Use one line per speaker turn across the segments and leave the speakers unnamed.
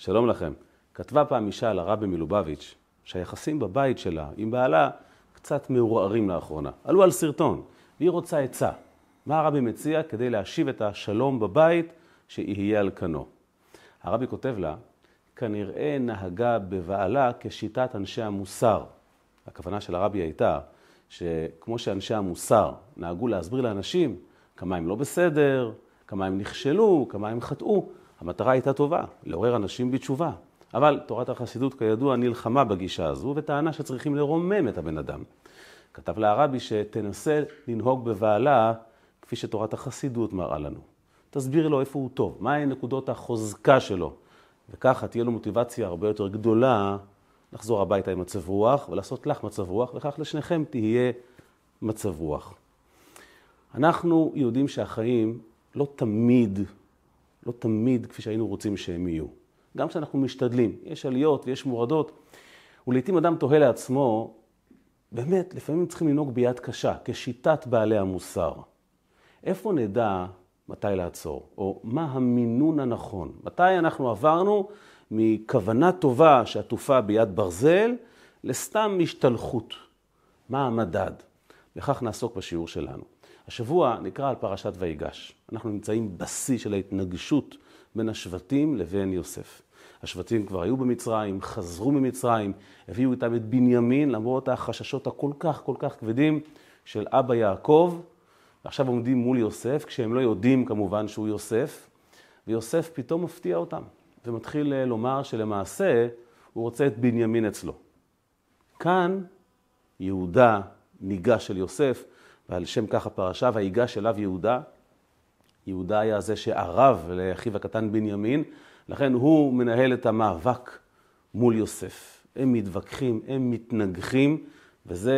שלום לכם. כתבה פעם אישה לרבי מלובביץ' שהיחסים בבית שלה עם בעלה קצת מעורערים לאחרונה. עלו על סרטון, והיא רוצה עצה. מה הרבי מציע כדי להשיב את השלום בבית שיהיה על כנו? הרבי כותב לה, כנראה נהגה בבעלה כשיטת אנשי המוסר. הכוונה של הרבי הייתה שכמו שאנשי המוסר נהגו להסביר לאנשים כמה הם לא בסדר, כמה הם נכשלו, כמה הם חטאו, המטרה הייתה טובה, לעורר אנשים בתשובה. אבל תורת החסידות, כידוע, נלחמה בגישה הזו וטענה שצריכים לרומם את הבן אדם. כתב לה הרבי שתנסה לנהוג בבעלה כפי שתורת החסידות מראה לנו. תסביר לו איפה הוא טוב, מהי נקודות החוזקה שלו, וככה תהיה לו מוטיבציה הרבה יותר גדולה לחזור הביתה עם מצב רוח ולעשות לך מצב רוח, וכך לשניכם תהיה מצב רוח. אנחנו יודעים שהחיים לא תמיד, לא תמיד כפי שהיינו רוצים שהם יהיו. גם כשאנחנו משתדלים, יש עליות ויש מורדות, ולעיתים אדם תוהה לעצמו, באמת, לפעמים צריכים לנהוג ביד קשה, כשיטת בעלי המוסר. איפה נדע מתי לעצור, או מה המינון הנכון? מתי אנחנו עברנו מכוונה טובה שעטופה ביד ברזל לסתם השתלחות? מה המדד? וכך נעסוק בשיעור שלנו. השבוע נקרא על פרשת ויגש. אנחנו נמצאים בשיא של ההתנגשות בין השבטים לבין יוסף. השבטים כבר היו במצרים, חזרו ממצרים, הביאו איתם את בנימין, למרות החששות הכל כך כל כך כבדים של אבא יעקב, ועכשיו עומדים מול יוסף, כשהם לא יודעים כמובן שהוא יוסף, ויוסף פתאום מפתיע אותם, ומתחיל אה, לומר שלמעשה הוא רוצה את בנימין אצלו. כאן יהודה ניגש אל יוסף, ועל שם כך הפרשה, ויגש אליו יהודה. יהודה היה זה שערב לאחיו הקטן בנימין, לכן הוא מנהל את המאבק מול יוסף. הם מתווכחים, הם מתנגחים, וזה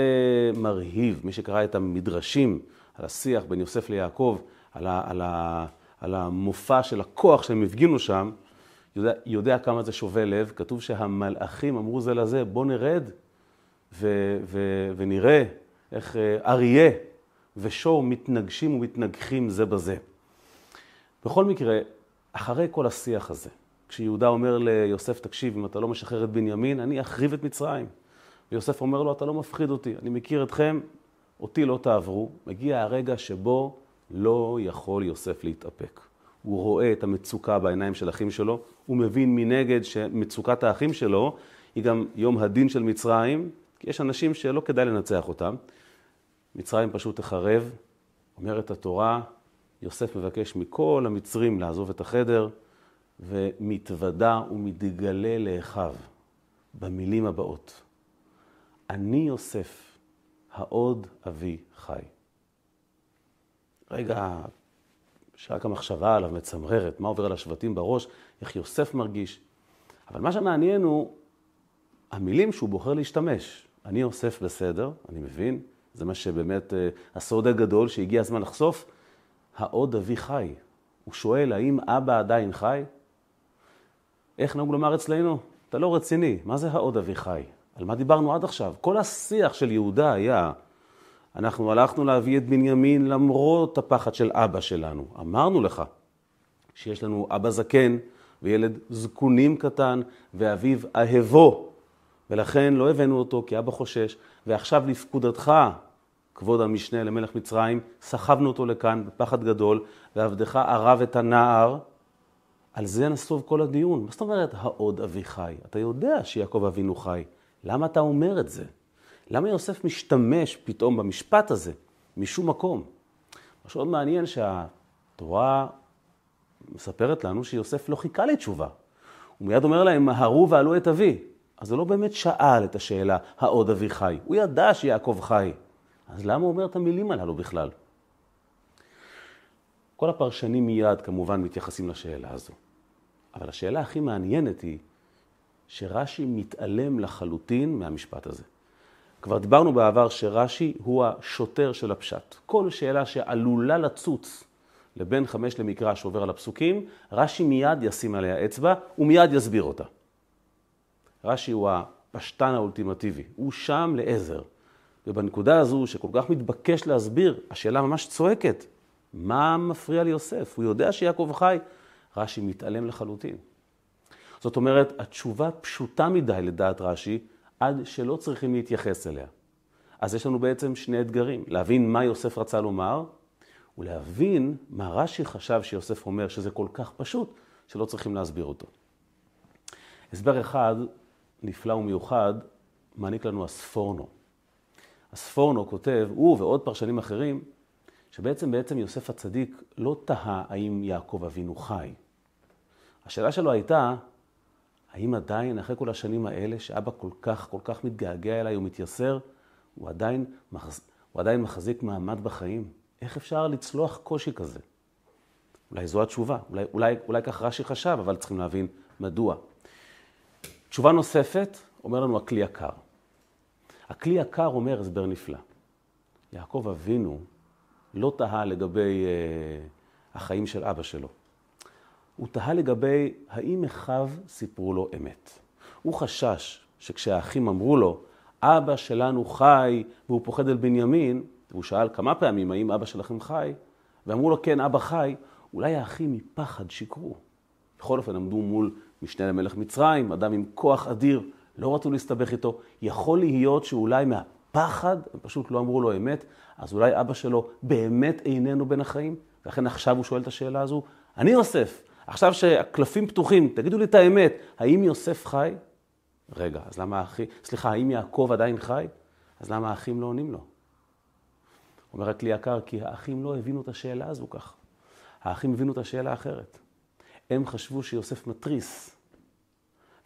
מרהיב. מי שקרא את המדרשים על השיח בין יוסף ליעקב, על, ה, על, ה, על המופע של הכוח שהם הפגינו שם, יודע, יודע כמה זה שובה לב. כתוב שהמלאכים אמרו זה לזה, בוא נרד ו, ו, ונראה איך אה, אריה ושור מתנגשים ומתנגחים זה בזה. בכל מקרה, אחרי כל השיח הזה, כשיהודה אומר ליוסף, תקשיב, אם אתה לא משחרר את בנימין, אני אחריב את מצרים. ויוסף אומר לו, אתה לא מפחיד אותי, אני מכיר אתכם, אותי לא תעברו. מגיע הרגע שבו לא יכול יוסף להתאפק. הוא רואה את המצוקה בעיניים של אחים שלו, הוא מבין מנגד שמצוקת האחים שלו היא גם יום הדין של מצרים, כי יש אנשים שלא כדאי לנצח אותם. מצרים פשוט תחרב, אומרת התורה, יוסף מבקש מכל המצרים לעזוב את החדר, ומתוודה ומתגלה לאחיו במילים הבאות: אני יוסף, העוד אבי חי. רגע, שרק המחשבה עליו מצמררת, מה עובר על השבטים בראש, איך יוסף מרגיש. אבל מה שמעניין הוא המילים שהוא בוחר להשתמש. אני יוסף בסדר, אני מבין, זה מה שבאמת אה, הסוד הגדול שהגיע הזמן לחשוף. העוד אבי חי. הוא שואל, האם אבא עדיין חי? איך נהוג לומר אצלנו? אתה לא רציני, מה זה העוד אבי חי? על מה דיברנו עד עכשיו? כל השיח של יהודה היה, אנחנו הלכנו להביא את בנימין למרות הפחד של אבא שלנו. אמרנו לך שיש לנו אבא זקן וילד זקונים קטן ואביו אהבו, ולכן לא הבאנו אותו כי אבא חושש, ועכשיו לפקודתך, כבוד המשנה למלך מצרים, סחבנו אותו לכאן בפחד גדול, ועבדך ערב את הנער. על זה נסוב כל הדיון. מה זאת אומרת העוד אבי חי? אתה יודע שיעקב אבינו חי. למה אתה אומר את זה? למה יוסף משתמש פתאום במשפט הזה משום מקום? מה שעוד מעניין שהתורה מספרת לנו שיוסף לא חיכה לתשובה. הוא מיד אומר להם, מהרו ועלו את אבי. אז הוא לא באמת שאל את השאלה, העוד אבי חי. הוא ידע שיעקב חי. אז למה הוא אומר את המילים הללו בכלל? כל הפרשנים מיד כמובן מתייחסים לשאלה הזו. אבל השאלה הכי מעניינת היא שרש"י מתעלם לחלוטין מהמשפט הזה. כבר דיברנו בעבר שרש"י הוא השוטר של הפשט. כל שאלה שעלולה לצוץ לבין חמש למקרא שעובר על הפסוקים, רש"י מיד ישים עליה אצבע ומיד יסביר אותה. רש"י הוא הפשטן האולטימטיבי, הוא שם לעזר. ובנקודה הזו, שכל כך מתבקש להסביר, השאלה ממש צועקת, מה מפריע ליוסף? הוא יודע שיעקב חי. רש"י מתעלם לחלוטין. זאת אומרת, התשובה פשוטה מדי לדעת רש"י, עד שלא צריכים להתייחס אליה. אז יש לנו בעצם שני אתגרים, להבין מה יוסף רצה לומר, ולהבין מה רש"י חשב שיוסף אומר, שזה כל כך פשוט, שלא צריכים להסביר אותו. הסבר אחד, נפלא ומיוחד, מעניק לנו הספורנו. הספורנו כותב, הוא ועוד פרשנים אחרים, שבעצם בעצם יוסף הצדיק לא תהה האם יעקב אבינו חי. השאלה שלו הייתה, האם עדיין, אחרי כל השנים האלה, שאבא כל כך, כל כך מתגעגע אליי ומתייסר, הוא עדיין, מחז... הוא עדיין מחזיק מעמד בחיים? איך אפשר לצלוח קושי כזה? אולי זו התשובה, אולי, אולי, אולי כך רש"י חשב, אבל צריכים להבין מדוע. תשובה נוספת, אומר לנו הכלי יקר. הכלי יקר אומר הסבר נפלא. יעקב אבינו לא תהה לגבי אה, החיים של אבא שלו. הוא תהה לגבי האם אחיו סיפרו לו אמת. הוא חשש שכשהאחים אמרו לו, אבא שלנו חי והוא פוחד על בנימין, והוא שאל כמה פעמים האם אבא שלכם חי, ואמרו לו כן, אבא חי, אולי האחים מפחד שיקרו. בכל אופן עמדו מול משנה למלך מצרים, אדם עם כוח אדיר, לא רצו להסתבך איתו. יכול להיות שאולי מהפחד, הם פשוט לא אמרו לו אמת, אז אולי אבא שלו באמת איננו בין החיים, ולכן עכשיו הוא שואל את השאלה הזו. אני יוסף, עכשיו שהקלפים פתוחים, תגידו לי את האמת, האם יוסף חי? רגע, אז למה האחים, סליחה, האם יעקב עדיין חי? אז למה האחים לא עונים לו? אומר הכלי יקר, כי האחים לא הבינו את השאלה הזו כך. האחים הבינו את השאלה האחרת. הם חשבו שיוסף מתריס,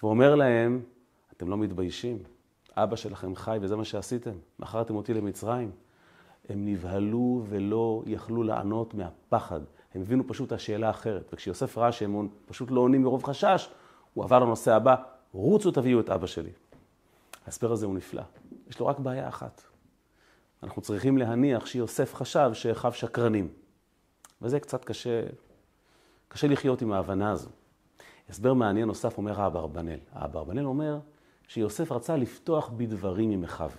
ואומר להם, אתם לא מתביישים, אבא שלכם חי וזה מה שעשיתם, מכרתם אותי למצרים. הם נבהלו ולא יכלו לענות מהפחד. הם הבינו פשוט את השאלה האחרת. וכשיוסף ראה שהם פשוט לא עונים מרוב חשש, הוא עבר לנושא הבא, רוצו תביאו את אבא שלי. ההסבר הזה הוא נפלא. יש לו רק בעיה אחת. אנחנו צריכים להניח שיוסף חשב שאחיו שקרנים. וזה קצת קשה, קשה לחיות עם ההבנה הזו. הסבר מעניין נוסף אומר האברבנאל. האברבנאל אומר שיוסף רצה לפתוח בדברים עם אחיו.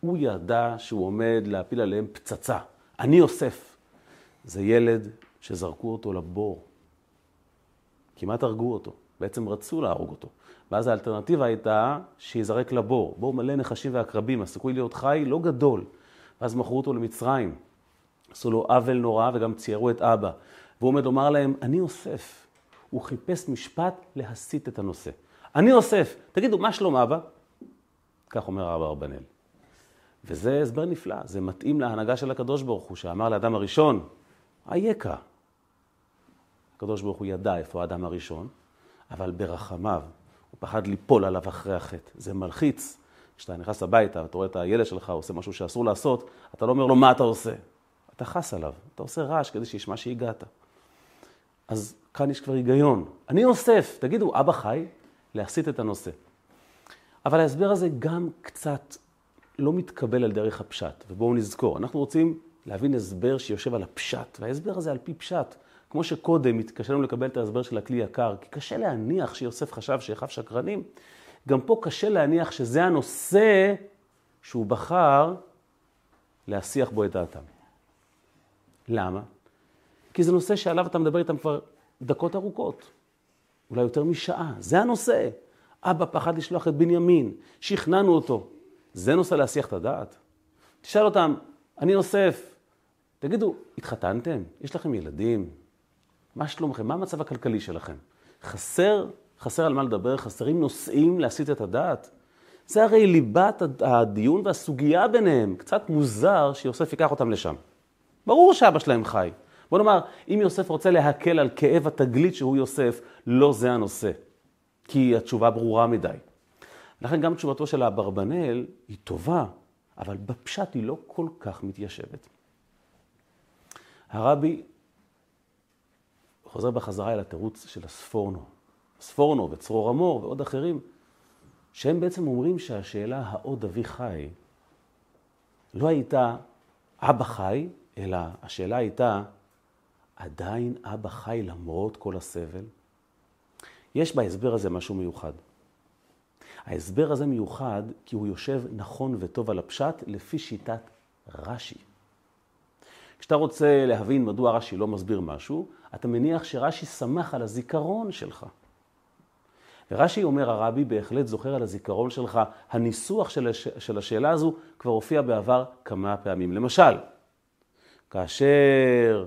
הוא ידע שהוא עומד להפיל עליהם פצצה. אני יוסף. זה ילד שזרקו אותו לבור. כמעט הרגו אותו. בעצם רצו להרוג אותו. ואז האלטרנטיבה הייתה שיזרק לבור. בור מלא נחשים ועקרבים, הסיכוי להיות חי לא גדול. ואז מכרו אותו למצרים. עשו לו עוול נורא וגם ציירו את אבא. והוא עומד לומר להם, אני יוסף. הוא חיפש משפט להסיט את הנושא. אני יוסף. תגידו, מה שלום אבא? כך אומר אבא ארבנאל. וזה הסבר נפלא, זה מתאים להנהגה של הקדוש ברוך הוא, שאמר לאדם הראשון, אייכה. הקדוש ברוך הוא ידע איפה האדם הראשון, אבל ברחמיו, הוא פחד ליפול עליו אחרי החטא. זה מלחיץ. כשאתה נכנס הביתה ואתה רואה את הילד שלך עושה משהו שאסור לעשות, אתה לא אומר לו מה אתה עושה. אתה חס עליו, אתה עושה רעש כדי שישמע שהגעת. אז כאן יש כבר היגיון. אני יוסף, תגידו, אבא חי? להסיט את הנושא. אבל ההסבר הזה גם קצת לא מתקבל על דרך הפשט. ובואו נזכור, אנחנו רוצים להבין הסבר שיושב על הפשט, וההסבר הזה על פי פשט. כמו שקודם התקשינו לקבל את ההסבר של הכלי יקר, כי קשה להניח שיוסף חשב שאחיו שקרנים, גם פה קשה להניח שזה הנושא שהוא בחר להסיח בו את דעתם. למה? כי זה נושא שעליו אתה מדבר איתם כבר דקות ארוכות, אולי יותר משעה. זה הנושא. אבא פחד לשלוח את בנימין, שכנענו אותו. זה נושא להסיח את הדעת. תשאל אותם, אני יוסף, תגידו, התחתנתם? יש לכם ילדים? מה שלומכם? מה המצב הכלכלי שלכם? חסר, חסר על מה לדבר, חסרים נושאים להסיט את הדעת. זה הרי ליבת הדיון והסוגיה ביניהם. קצת מוזר שיוסף ייקח אותם לשם. ברור שאבא שלהם חי. בוא נאמר, אם יוסף רוצה להקל על כאב התגלית שהוא יוסף, לא זה הנושא. כי התשובה ברורה מדי. לכן גם תשובתו של אברבנאל היא טובה, אבל בפשט היא לא כל כך מתיישבת. הרבי חוזר בחזרה אל התירוץ של הספורנו. ספורנו וצרור המור ועוד אחרים, שהם בעצם אומרים שהשאלה העוד אבי חי לא הייתה אבא חי, אלא השאלה הייתה עדיין אבא חי למרות כל הסבל? יש בהסבר הזה משהו מיוחד. ההסבר הזה מיוחד כי הוא יושב נכון וטוב על הפשט לפי שיטת רש"י. כשאתה רוצה להבין מדוע רש"י לא מסביר משהו, אתה מניח שרש"י שמח על הזיכרון שלך. ורש"י אומר, הרבי בהחלט זוכר על הזיכרון שלך, הניסוח של, הש... של השאלה הזו כבר הופיע בעבר כמה פעמים. למשל, כאשר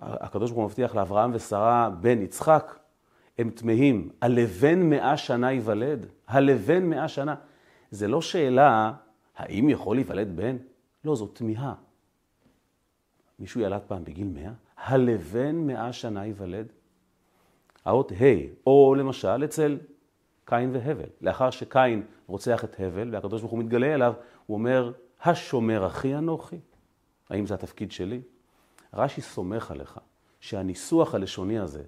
הקדוש ברוך הוא מבטיח לאברהם ושרה בן יצחק, הם תמהים, הלבן מאה שנה ייוולד? הלבן מאה שנה. זה לא שאלה, האם יכול להיוולד בן? לא, זו תמיהה. מישהו ילד פעם בגיל מאה? הלבן מאה שנה ייוולד? האות ה', או למשל אצל קין והבל. לאחר שקין רוצח את הבל והקדוש ברוך הוא מתגלה אליו, הוא אומר, השומר אחי אנוכי. האם זה התפקיד שלי? רש"י סומך עליך שהניסוח הלשוני הזה,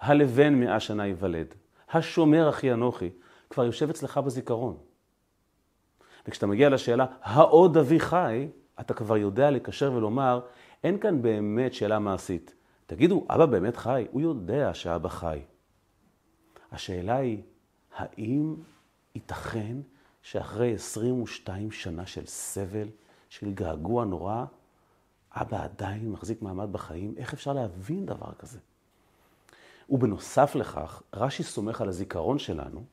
הלבן מאה שנה ייוולד, השומר אחי אנוכי, כבר יושב אצלך בזיכרון. וכשאתה מגיע לשאלה, העוד אבי חי, אתה כבר יודע לקשר ולומר, אין כאן באמת שאלה מעשית. תגידו, אבא באמת חי? הוא יודע שאבא חי. השאלה היא, האם ייתכן שאחרי 22 שנה של סבל, של געגוע נורא, אבא עדיין מחזיק מעמד בחיים? איך אפשר להבין דבר כזה? ובנוסף לכך, רש"י סומך על הזיכרון שלנו,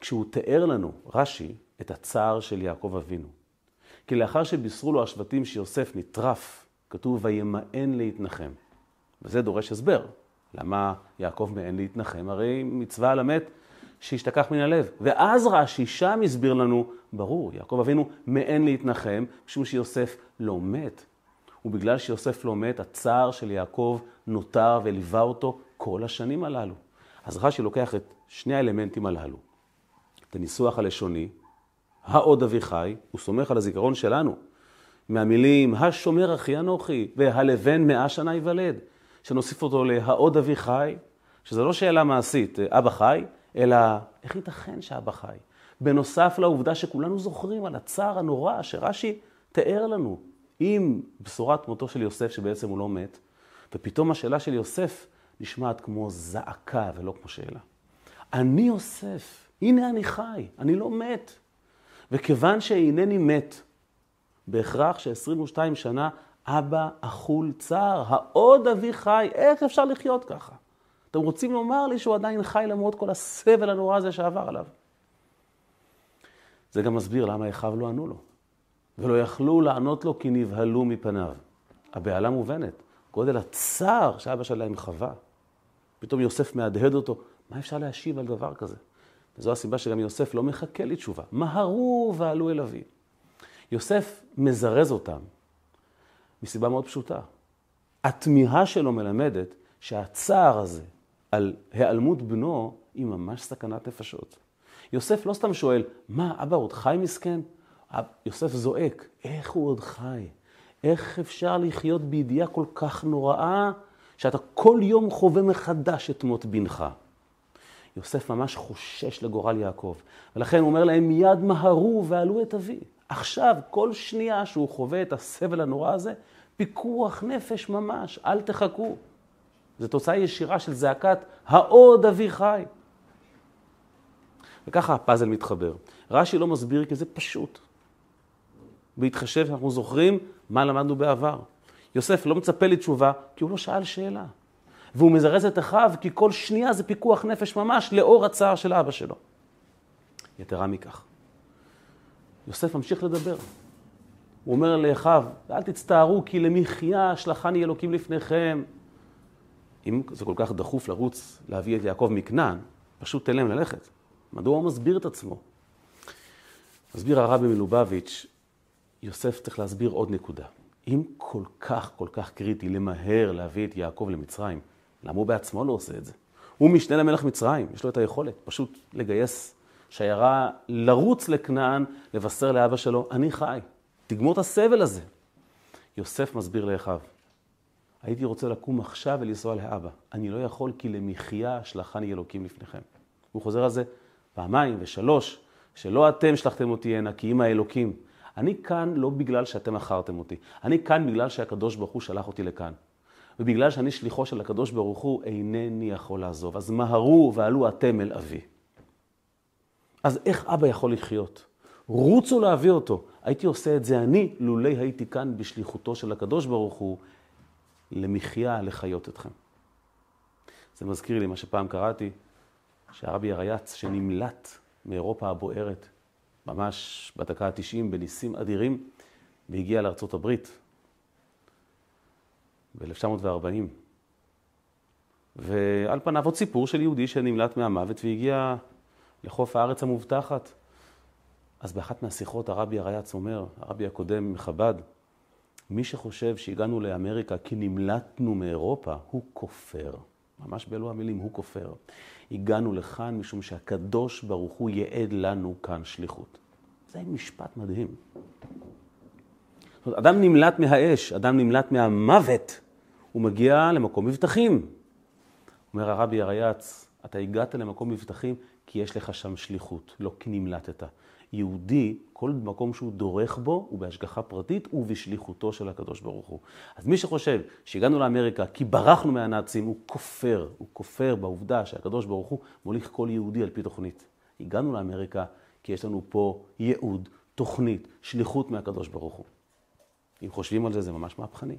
כשהוא תיאר לנו, רש"י, את הצער של יעקב אבינו. כי לאחר שבישרו לו השבטים שיוסף נטרף, כתוב וימאן להתנחם. וזה דורש הסבר. למה יעקב מאן להתנחם? הרי מצווה על המת שישתכח מן הלב. ואז רש"י שם הסביר לנו, ברור, יעקב אבינו מאן להתנחם, משום שיוסף לא מת. ובגלל שיוסף לא מת, הצער של יעקב נותר וליווה אותו כל השנים הללו. אז רש"י לוקח את שני האלמנטים הללו, את הניסוח הלשוני, העוד אביחי, הוא סומך על הזיכרון שלנו, מהמילים השומר אחי אנוכי והלבן מאה שנה ייוולד. שנוסיף אותו להעוד אבי חי, שזה לא שאלה מעשית, אבא חי, אלא איך ייתכן שאבא חי? בנוסף לעובדה שכולנו זוכרים על הצער הנורא שרש"י תיאר לנו עם בשורת מותו של יוסף, שבעצם הוא לא מת, ופתאום השאלה של יוסף נשמעת כמו זעקה ולא כמו שאלה. אני יוסף, הנה אני חי, אני לא מת. וכיוון שאינני מת, בהכרח ש-22 שנה אבא אכול צער, העוד אבי חי, איך אפשר לחיות ככה? אתם רוצים לומר לי שהוא עדיין חי למרות כל הסבל הנורא הזה שעבר עליו. זה גם מסביר למה אחיו לא ענו לו. ולא יכלו לענות לו כי נבהלו מפניו. הבהלה מובנת, גודל הצער שאבא שלהם חווה. פתאום יוסף מהדהד אותו, מה אפשר להשיב על דבר כזה? וזו הסיבה שגם יוסף לא מחכה לתשובה. מהרו ועלו אל אבי. יוסף מזרז אותם מסיבה מאוד פשוטה. התמיהה שלו מלמדת שהצער הזה על היעלמות בנו היא ממש סכנת נפשות. יוסף לא סתם שואל, מה, אבא עוד חי מסכן? יוסף זועק, איך הוא עוד חי? איך אפשר לחיות בידיעה כל כך נוראה, שאתה כל יום חווה מחדש את מות בנך? יוסף ממש חושש לגורל יעקב, ולכן הוא אומר להם, מיד מהרו ועלו את אבי. עכשיו, כל שנייה שהוא חווה את הסבל הנורא הזה, פיקוח נפש ממש, אל תחכו. זו תוצאה ישירה של זעקת העוד אבי חי. וככה הפאזל מתחבר. רש"י לא מסביר כי זה פשוט. בהתחשב שאנחנו זוכרים מה למדנו בעבר. יוסף לא מצפה לתשובה כי הוא לא שאל שאלה. והוא מזרז את אחיו כי כל שנייה זה פיקוח נפש ממש לאור הצער של אבא שלו. יתרה מכך, יוסף ממשיך לדבר. הוא אומר לאחיו, אל תצטערו כי למחיה שלחני אלוקים לפניכם. אם זה כל כך דחוף לרוץ להביא את יעקב מכנען, פשוט תן להם ללכת. מדוע הוא מסביר את עצמו? מסביר הרבי מלובביץ', יוסף צריך להסביר עוד נקודה. אם כל כך כל כך קריטי למהר להביא את יעקב למצרים, למה הוא בעצמו לא עושה את זה? הוא משנה למלך מצרים, יש לו את היכולת פשוט לגייס שיירה לרוץ לכנען, לבשר לאבא שלו, אני חי. תגמור את הסבל הזה. יוסף מסביר לאחיו, הייתי רוצה לקום עכשיו ולנסוע לאבא. אני לא יכול כי למחיה שלחני אלוקים לפניכם. הוא חוזר על זה פעמיים ושלוש, שלא אתם שלחתם אותי הנה, כי אם האלוקים. אני כאן לא בגלל שאתם מכרתם אותי, אני כאן בגלל שהקדוש ברוך הוא שלח אותי לכאן. ובגלל שאני שליחו של הקדוש ברוך הוא, אינני יכול לעזוב. אז מהרו ועלו אתם אל אבי. אז איך אבא יכול לחיות? רוצו להביא אותו. הייתי עושה את זה אני, לולא הייתי כאן בשליחותו של הקדוש ברוך הוא, למחיה, לחיות אתכם. זה מזכיר לי מה שפעם קראתי, שהרבי הרייץ, שנמלט מאירופה הבוערת, ממש בדקה ה-90 בניסים אדירים, והגיע לארצות הברית ב-1940. ועל פניו עוד סיפור של יהודי שנמלט מהמוות והגיע לחוף הארץ המובטחת. אז באחת מהשיחות הרבי הרייץ אומר, הרבי הקודם מחב"ד, מי שחושב שהגענו לאמריקה כי נמלטנו מאירופה, הוא כופר. ממש באלו המילים, הוא כופר. הגענו לכאן משום שהקדוש ברוך הוא ייעד לנו כאן שליחות. זה משפט מדהים. זאת אומרת, אדם נמלט מהאש, אדם נמלט מהמוות, הוא מגיע למקום מבטחים. אומר הרבי הרייץ, אתה הגעת למקום מבטחים כי יש לך שם שליחות, לא כי נמלטת. יהודי, כל מקום שהוא דורך בו, הוא בהשגחה פרטית ובשליחותו של הקדוש ברוך הוא. אז מי שחושב שהגענו לאמריקה כי ברחנו מהנאצים, הוא כופר, הוא כופר בעובדה שהקדוש ברוך הוא מוליך כל יהודי על פי תוכנית. הגענו לאמריקה כי יש לנו פה ייעוד, תוכנית, שליחות מהקדוש ברוך הוא. אם חושבים על זה, זה ממש מהפכני.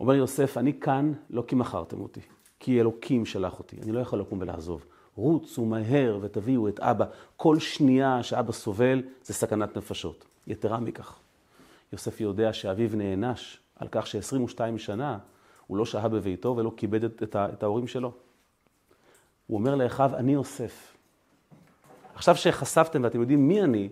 אומר יוסף, אני כאן לא כי מכרתם אותי, כי אלוקים שלח אותי, אני לא יכול לקום ולעזוב. רוצו מהר ותביאו את אבא. כל שנייה שאבא סובל זה סכנת נפשות. יתרה מכך, יוסף יודע שאביו נענש על כך ש-22 שנה הוא לא שהה בביתו ולא כיבד את, את ההורים שלו. הוא אומר לאחיו, אני יוסף. עכשיו שחשפתם ואתם יודעים מי אני,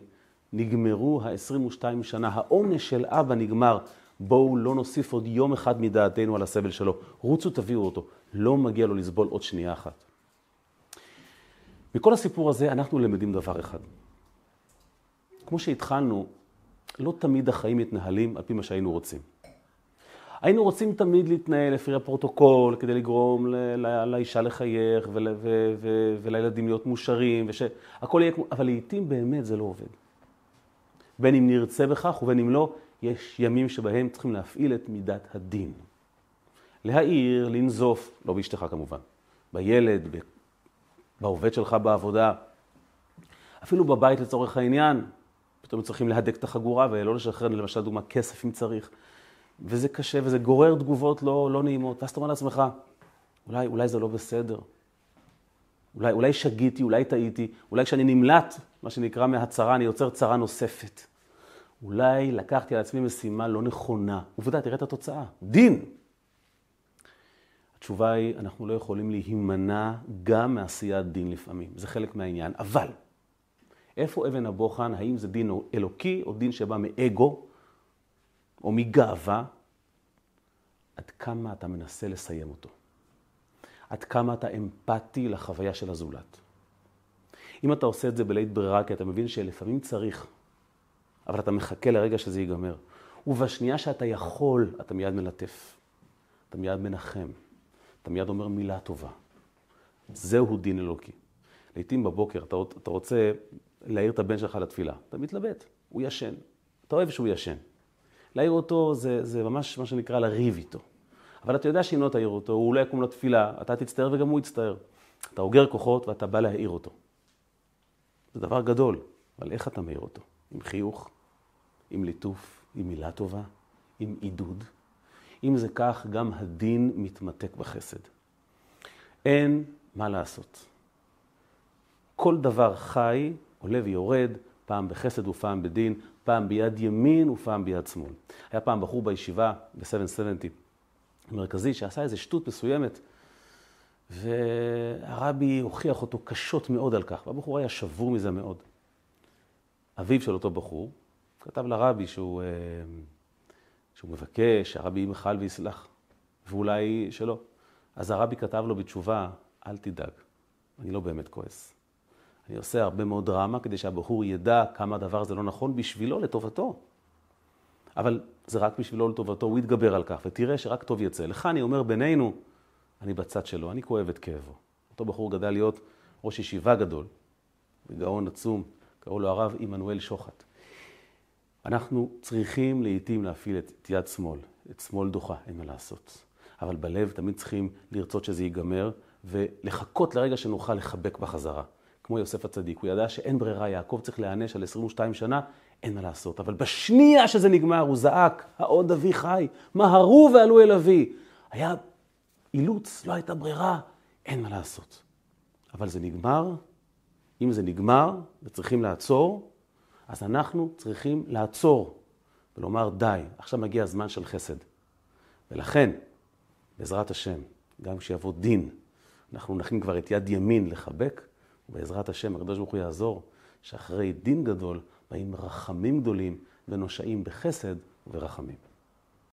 נגמרו ה-22 שנה. העונש של אבא נגמר. בואו לא נוסיף עוד יום אחד מדעתנו על הסבל שלו. רוצו תביאו אותו. לא מגיע לו לסבול עוד שנייה אחת. מכל הסיפור הזה אנחנו למדים דבר אחד. כמו שהתחלנו, לא תמיד החיים מתנהלים על פי מה שהיינו רוצים. היינו רוצים תמיד להתנהל לפי הפרוטוקול כדי לגרום לאישה לחייך ול, ו, ו, ולילדים להיות מאושרים, ושהכול יהיה כמו... אבל לעיתים באמת זה לא עובד. בין אם נרצה בכך ובין אם לא, יש ימים שבהם צריכים להפעיל את מידת הדין. להעיר, לנזוף, לא באשתך כמובן, בילד, בעובד שלך בעבודה, אפילו בבית לצורך העניין, פתאום צריכים להדק את החגורה ולא לשחרר, למשל, דוגמה, כסף אם צריך. וזה קשה וזה גורר תגובות לא, לא נעימות. ואז אתה אומר לעצמך, אולי, אולי זה לא בסדר. אולי, אולי שגיתי, אולי טעיתי, אולי כשאני נמלט, מה שנקרא מהצרה, אני יוצר צרה נוספת. אולי לקחתי על עצמי משימה לא נכונה. עובדה, תראה את התוצאה. דין. התשובה היא, אנחנו לא יכולים להימנע גם מעשיית דין לפעמים. זה חלק מהעניין. אבל, איפה אבן הבוחן? האם זה דין אלוקי או דין שבא מאגו או מגאווה? עד כמה אתה מנסה לסיים אותו? עד כמה אתה אמפתי לחוויה של הזולת? אם אתה עושה את זה בלית ברירה, כי אתה מבין שלפעמים צריך, אבל אתה מחכה לרגע שזה ייגמר. ובשנייה שאתה יכול, אתה מיד מלטף. אתה מיד מנחם. אתה מיד אומר מילה טובה. זהו דין אלוקי. לעתים בבוקר אתה, אתה רוצה להעיר את הבן שלך לתפילה, אתה מתלבט, הוא ישן. אתה אוהב שהוא ישן. להעיר אותו זה, זה ממש מה שנקרא לריב איתו. אבל אתה יודע שאם לא תעיר אותו, הוא לא יקום לתפילה, אתה תצטער וגם הוא יצטער. אתה אוגר כוחות ואתה בא להעיר אותו. זה דבר גדול, אבל איך אתה מעיר אותו? עם חיוך? עם ליטוף? עם מילה טובה? עם עידוד? אם זה כך, גם הדין מתמתק בחסד. אין מה לעשות. כל דבר חי עולה ויורד, פעם בחסד ופעם בדין, פעם ביד ימין ופעם ביד שמאל. היה פעם בחור בישיבה, ב-770, מרכזי, שעשה איזו שטות מסוימת, והרבי הוכיח אותו קשות מאוד על כך, והבחור היה שבור מזה מאוד. אביו של אותו בחור כתב לרבי שהוא... שהוא מבקש שהרבי ימחל ויסלח, ואולי שלא. אז הרבי כתב לו בתשובה, אל תדאג, אני לא באמת כועס. אני עושה הרבה מאוד דרמה כדי שהבחור ידע כמה הדבר הזה לא נכון בשבילו, לטובתו. אבל זה רק בשבילו לטובתו, הוא יתגבר על כך, ותראה שרק טוב יצא. לך אני אומר בינינו, אני בצד שלו, אני כואב את כאבו. אותו בחור גדל להיות ראש ישיבה גדול, וגאון עצום, קראו לו הרב עמנואל שוחט. אנחנו צריכים לעיתים להפעיל את יד שמאל, את שמאל דוחה, אין מה לעשות. אבל בלב תמיד צריכים לרצות שזה ייגמר, ולחכות לרגע שנוכל לחבק בחזרה. כמו יוסף הצדיק, הוא ידע שאין ברירה, יעקב צריך להיענש על 22 שנה, אין מה לעשות. אבל בשנייה שזה נגמר, הוא זעק, העוד אבי חי, מהרו ועלו אל אבי. היה אילוץ, לא הייתה ברירה, אין מה לעשות. אבל זה נגמר. אם זה נגמר וצריכים לעצור, אז אנחנו צריכים לעצור ולומר די, עכשיו מגיע הזמן של חסד. ולכן, בעזרת השם, גם כשיבוא דין, אנחנו נכין כבר את יד ימין לחבק, ובעזרת השם הקדוש ברוך הוא יעזור, שאחרי דין גדול באים רחמים גדולים ונושעים בחסד וברחמים.